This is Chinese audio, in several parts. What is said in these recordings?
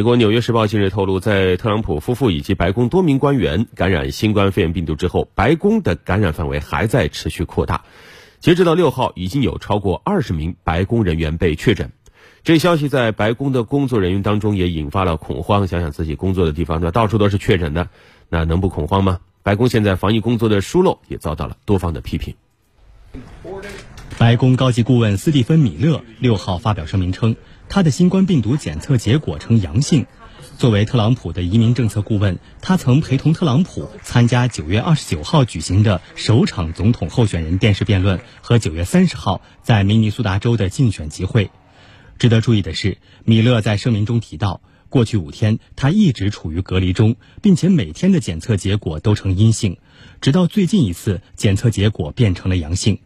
美国《纽约时报》近日透露，在特朗普夫妇以及白宫多名官员感染新冠肺炎病毒之后，白宫的感染范围还在持续扩大。截止到六号，已经有超过二十名白宫人员被确诊。这消息在白宫的工作人员当中也引发了恐慌。想想自己工作的地方，那到处都是确诊的，那能不恐慌吗？白宫现在防疫工作的疏漏也遭到了多方的批评。白宫高级顾问斯蒂芬·米勒六号发表声明称。他的新冠病毒检测结果呈阳性。作为特朗普的移民政策顾问，他曾陪同特朗普参加九月二十九号举行的首场总统候选人电视辩论和九月三十号在明尼苏达州的竞选集会。值得注意的是，米勒在声明中提到，过去五天他一直处于隔离中，并且每天的检测结果都呈阴性，直到最近一次检测结果变成了阳性。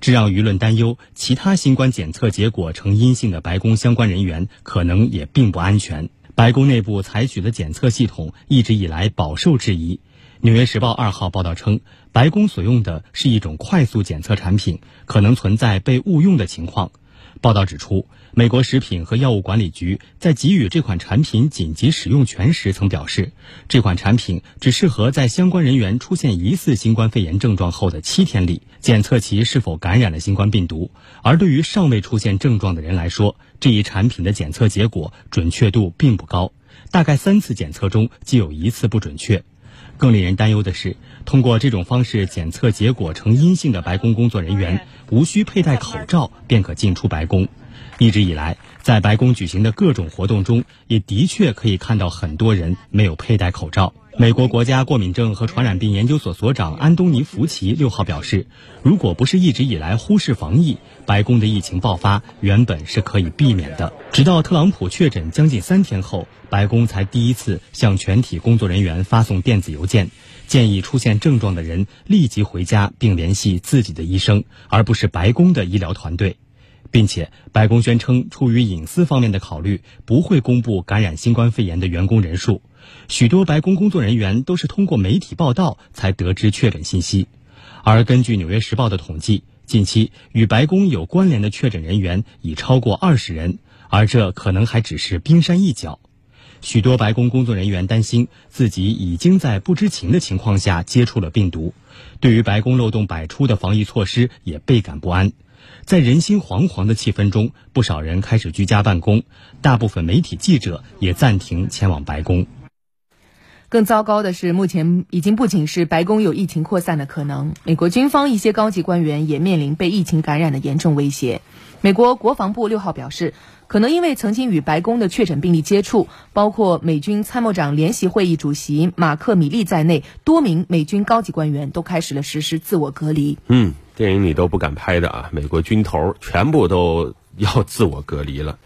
这让舆论担忧，其他新冠检测结果呈阴性的白宫相关人员可能也并不安全。白宫内部采取的检测系统一直以来饱受质疑。《纽约时报》二号报道称，白宫所用的是一种快速检测产品，可能存在被误用的情况。报道指出，美国食品和药物管理局在给予这款产品紧急使用权时曾表示，这款产品只适合在相关人员出现疑似新冠肺炎症状后的七天里检测其是否感染了新冠病毒。而对于尚未出现症状的人来说，这一产品的检测结果准确度并不高，大概三次检测中就有一次不准确。更令人担忧的是，通过这种方式检测结果呈阴性的白宫工作人员，无需佩戴口罩便可进出白宫。一直以来，在白宫举行的各种活动中，也的确可以看到很多人没有佩戴口罩。美国国家过敏症和传染病研究所所长安东尼·福奇六号表示，如果不是一直以来忽视防疫，白宫的疫情爆发原本是可以避免的。直到特朗普确诊将近三天后，白宫才第一次向全体工作人员发送电子邮件，建议出现症状的人立即回家并联系自己的医生，而不是白宫的医疗团队。并且，白宫宣称，出于隐私方面的考虑，不会公布感染新冠肺炎的员工人数。许多白宫工作人员都是通过媒体报道才得知确诊信息。而根据《纽约时报》的统计，近期与白宫有关联的确诊人员已超过二十人，而这可能还只是冰山一角。许多白宫工作人员担心自己已经在不知情的情况下接触了病毒，对于白宫漏洞百出的防疫措施也倍感不安。在人心惶惶的气氛中，不少人开始居家办公，大部分媒体记者也暂停前往白宫。更糟糕的是，目前已经不仅是白宫有疫情扩散的可能，美国军方一些高级官员也面临被疫情感染的严重威胁。美国国防部六号表示，可能因为曾经与白宫的确诊病例接触，包括美军参谋长联席会议主席马克·米利在内，多名美军高级官员都开始了实施自我隔离。嗯。电影里都不敢拍的啊！美国军头全部都要自我隔离了。